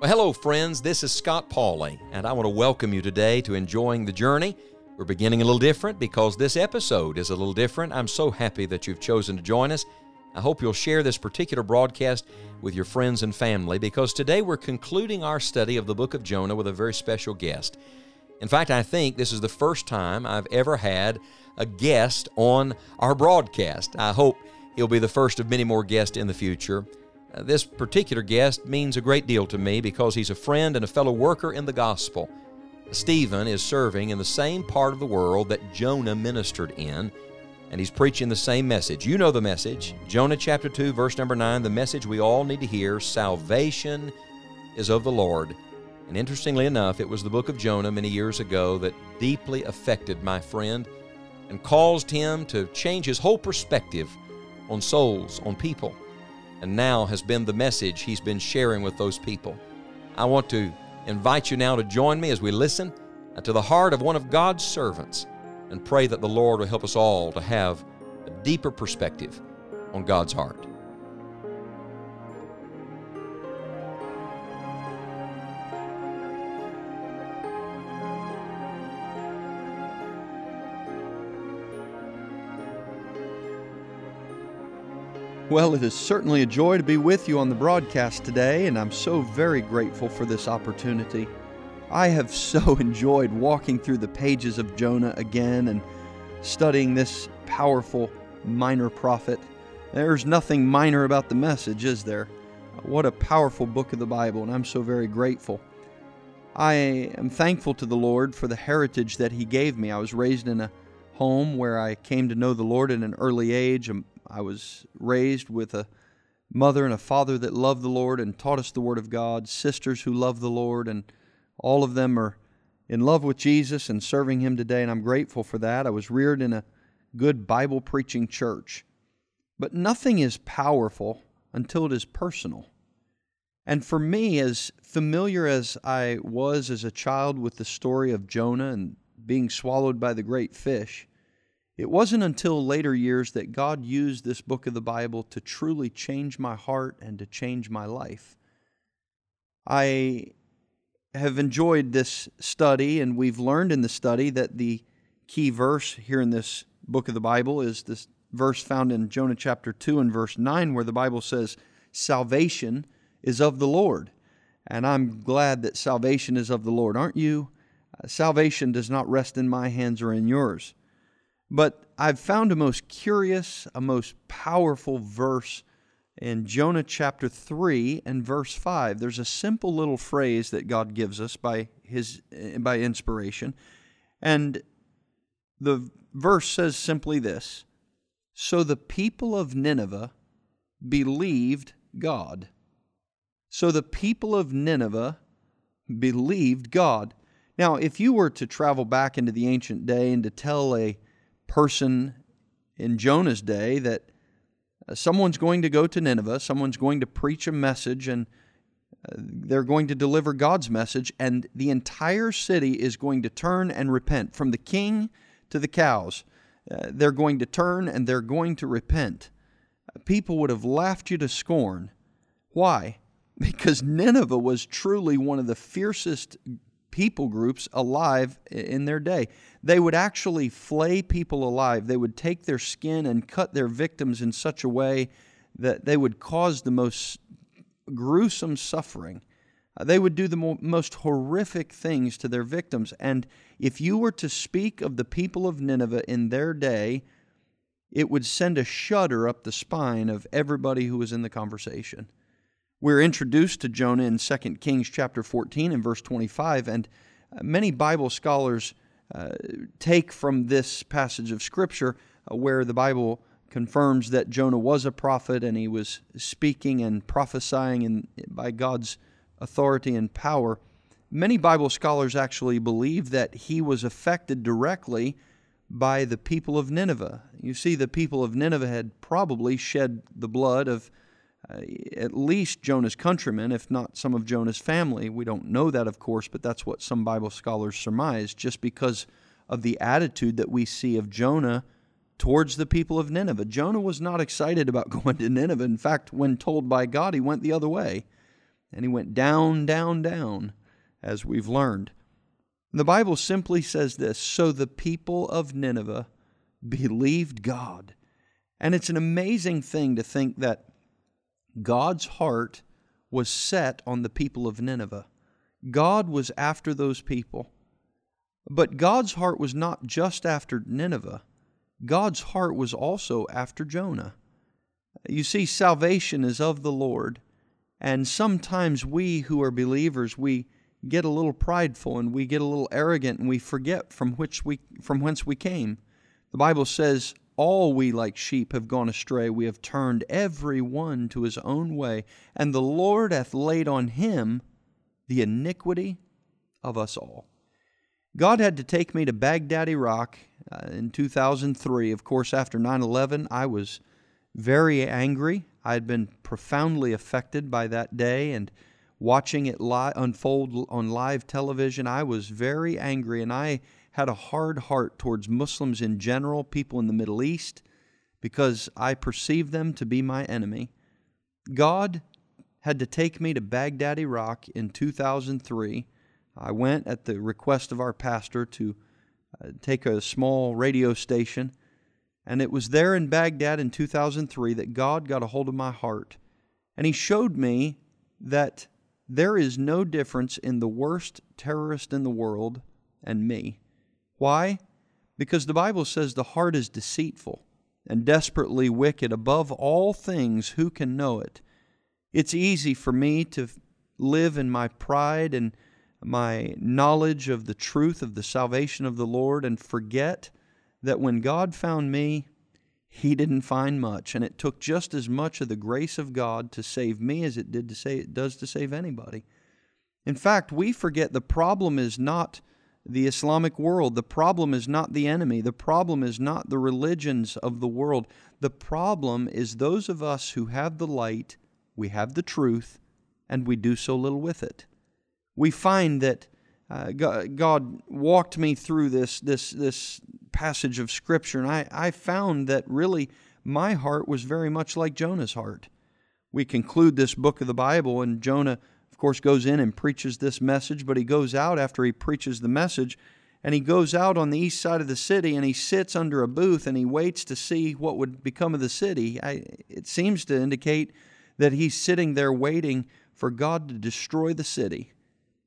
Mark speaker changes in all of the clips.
Speaker 1: Well, hello, friends. This is Scott Pauley, and I want to welcome you today to Enjoying the Journey. We're beginning a little different because this episode is a little different. I'm so happy that you've chosen to join us. I hope you'll share this particular broadcast with your friends and family because today we're concluding our study of the book of Jonah with a very special guest. In fact, I think this is the first time I've ever had a guest on our broadcast. I hope he'll be the first of many more guests in the future. Uh, this particular guest means a great deal to me because he's a friend and a fellow worker in the gospel. Stephen is serving in the same part of the world that Jonah ministered in, and he's preaching the same message. You know the message. Jonah chapter 2, verse number 9, the message we all need to hear salvation is of the Lord. And interestingly enough, it was the book of Jonah many years ago that deeply affected my friend and caused him to change his whole perspective on souls, on people and now has been the message he's been sharing with those people. I want to invite you now to join me as we listen to the heart of one of God's servants and pray that the Lord will help us all to have a deeper perspective on God's heart.
Speaker 2: Well, it is certainly a joy to be with you on the broadcast today, and I'm so very grateful for this opportunity. I have so enjoyed walking through the pages of Jonah again and studying this powerful minor prophet. There's nothing minor about the message, is there? What a powerful book of the Bible, and I'm so very grateful. I am thankful to the Lord for the heritage that He gave me. I was raised in a home where I came to know the Lord at an early age. I was raised with a mother and a father that loved the Lord and taught us the Word of God, sisters who love the Lord, and all of them are in love with Jesus and serving Him today, and I'm grateful for that. I was reared in a good Bible preaching church. But nothing is powerful until it is personal. And for me, as familiar as I was as a child with the story of Jonah and being swallowed by the great fish, it wasn't until later years that God used this book of the Bible to truly change my heart and to change my life. I have enjoyed this study, and we've learned in the study that the key verse here in this book of the Bible is this verse found in Jonah chapter 2 and verse 9, where the Bible says, Salvation is of the Lord. And I'm glad that salvation is of the Lord, aren't you? Salvation does not rest in my hands or in yours. But I've found a most curious, a most powerful verse in Jonah chapter 3 and verse 5. There's a simple little phrase that God gives us by his eh, by inspiration. And the verse says simply this: So the people of Nineveh believed God. So the people of Nineveh believed God. Now, if you were to travel back into the ancient day and to tell a person in Jonah's day that uh, someone's going to go to Nineveh, someone's going to preach a message, and uh, they're going to deliver God's message, and the entire city is going to turn and repent, from the king to the cows. Uh, they're going to turn and they're going to repent. People would have laughed you to scorn. Why? Because Nineveh was truly one of the fiercest people groups alive in their day. They would actually flay people alive. They would take their skin and cut their victims in such a way that they would cause the most gruesome suffering. Uh, they would do the most horrific things to their victims. And if you were to speak of the people of Nineveh in their day, it would send a shudder up the spine of everybody who was in the conversation. We're introduced to Jonah in 2 Kings chapter 14 and verse 25, and uh, many Bible scholars uh, take from this passage of Scripture uh, where the Bible confirms that Jonah was a prophet and he was speaking and prophesying in, by God's authority and power. Many Bible scholars actually believe that he was affected directly by the people of Nineveh. You see, the people of Nineveh had probably shed the blood of uh, at least Jonah's countrymen, if not some of Jonah's family. We don't know that, of course, but that's what some Bible scholars surmise, just because of the attitude that we see of Jonah towards the people of Nineveh. Jonah was not excited about going to Nineveh. In fact, when told by God, he went the other way. And he went down, down, down, as we've learned. The Bible simply says this So the people of Nineveh believed God. And it's an amazing thing to think that God's heart was set on the people of Nineveh. God was after those people. But God's heart was not just after Nineveh, God's heart was also after Jonah. You see, salvation is of the Lord, and sometimes we who are believers, we get a little prideful and we get a little arrogant and we forget from which we from whence we came. The Bible says, All we like sheep have gone astray, we have turned every one to his own way, and the Lord hath laid on him the iniquity of us all. God had to take me to Baghdad, Iraq uh, in 2003. Of course, after 9 11, I was very angry. I had been profoundly affected by that day and watching it li- unfold on live television. I was very angry and I had a hard heart towards Muslims in general, people in the Middle East, because I perceived them to be my enemy. God had to take me to Baghdad, Iraq in 2003. I went at the request of our pastor to uh, take a small radio station. And it was there in Baghdad in 2003 that God got a hold of my heart. And He showed me that there is no difference in the worst terrorist in the world and me. Why? Because the Bible says the heart is deceitful and desperately wicked. Above all things, who can know it? It's easy for me to live in my pride and my knowledge of the truth of the salvation of the Lord and forget that when God found me, He didn't find much, and it took just as much of the grace of God to save me as it did to say it does to save anybody. In fact, we forget the problem is not the Islamic world. The problem is not the enemy. The problem is not the religions of the world. The problem is those of us who have the light, we have the truth, and we do so little with it. We find that uh, God, walked me through this, this, this passage of Scripture, and I, I found that really my heart was very much like Jonah's heart. We conclude this book of the Bible, and Jonah course, goes in and preaches this message, but he goes out after he preaches the message and he goes out on the east side of the city and he sits under a booth and he waits to see what would become of the city. I, it seems to indicate that he's sitting there waiting for God to destroy the city.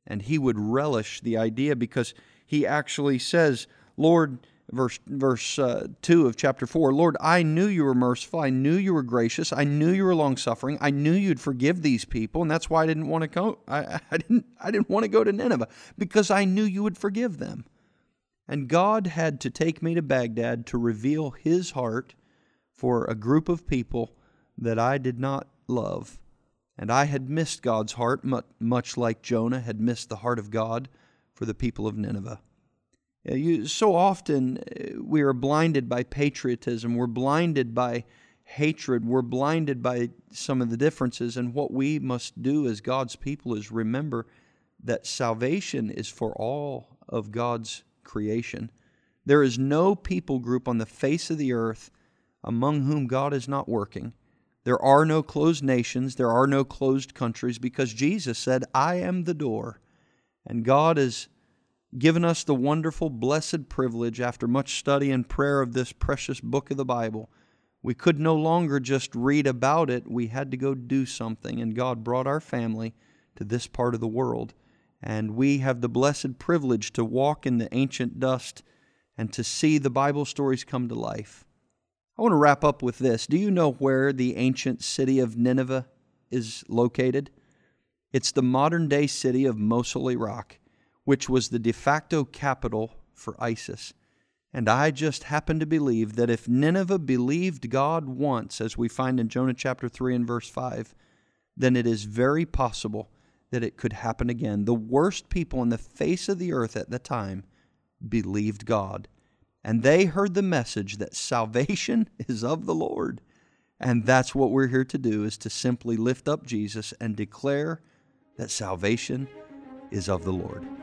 Speaker 2: And he would relish the idea because he actually says, Lord, verse verse uh, 2 of chapter 4 lord i knew you were merciful. I knew you were gracious. I knew you were long suffering i knew you'd forgive these people and that's why i didn't want to go I, I didn't i didn't want to go to nineveh because i knew you would forgive them. And god had to take me to baghdad to reveal his heart for a group of people that i did not love. And i had missed god's heart much like jonah had missed the heart of god for the people of nineveh you, so often uh, we are blinded by patriotism, we're blinded by hatred, we're blinded by some of the differences. And what we must do as God's people is remember that salvation is for all of God's creation. There is no people group on the face of the earth among whom God is not working. There are no closed nations, there are no closed countries, because Jesus said, I am the door. And God is given us the wonderful, blessed privilege, after much study and prayer of this precious book of the Bible. We could no longer just read about it, we had to go do something, and God brought our family to this part of the world. And we have the blessed privilege to walk in the ancient dust and to see the Bible stories come to life. I want to wrap up with this. Do you know where the ancient city of Nineveh is located? It's the modern day city of Mosul, Iraq which was the de facto capital for ISIS. And I just happen to believe that if Nineveh believed God once, as we find in Jonah chapter 3 and verse 5, then it is very possible that it could happen again. The worst people on the face of the earth at the time believed God. And they heard the message that salvation is of the Lord. And that's what we're here to do is to simply lift up Jesus and declare that salvation is of the Lord.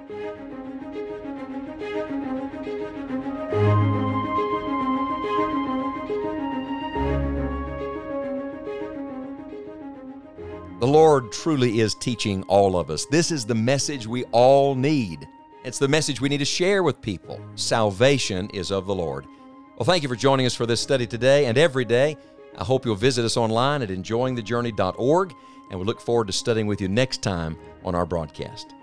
Speaker 1: The Lord truly is teaching all of us. This is the message we all need. It's the message we need to share with people. Salvation is of the Lord. Well, thank you for joining us for this study today and every day. I hope you'll visit us online at enjoyingthejourney.org, and we look forward to studying with you next time on our broadcast.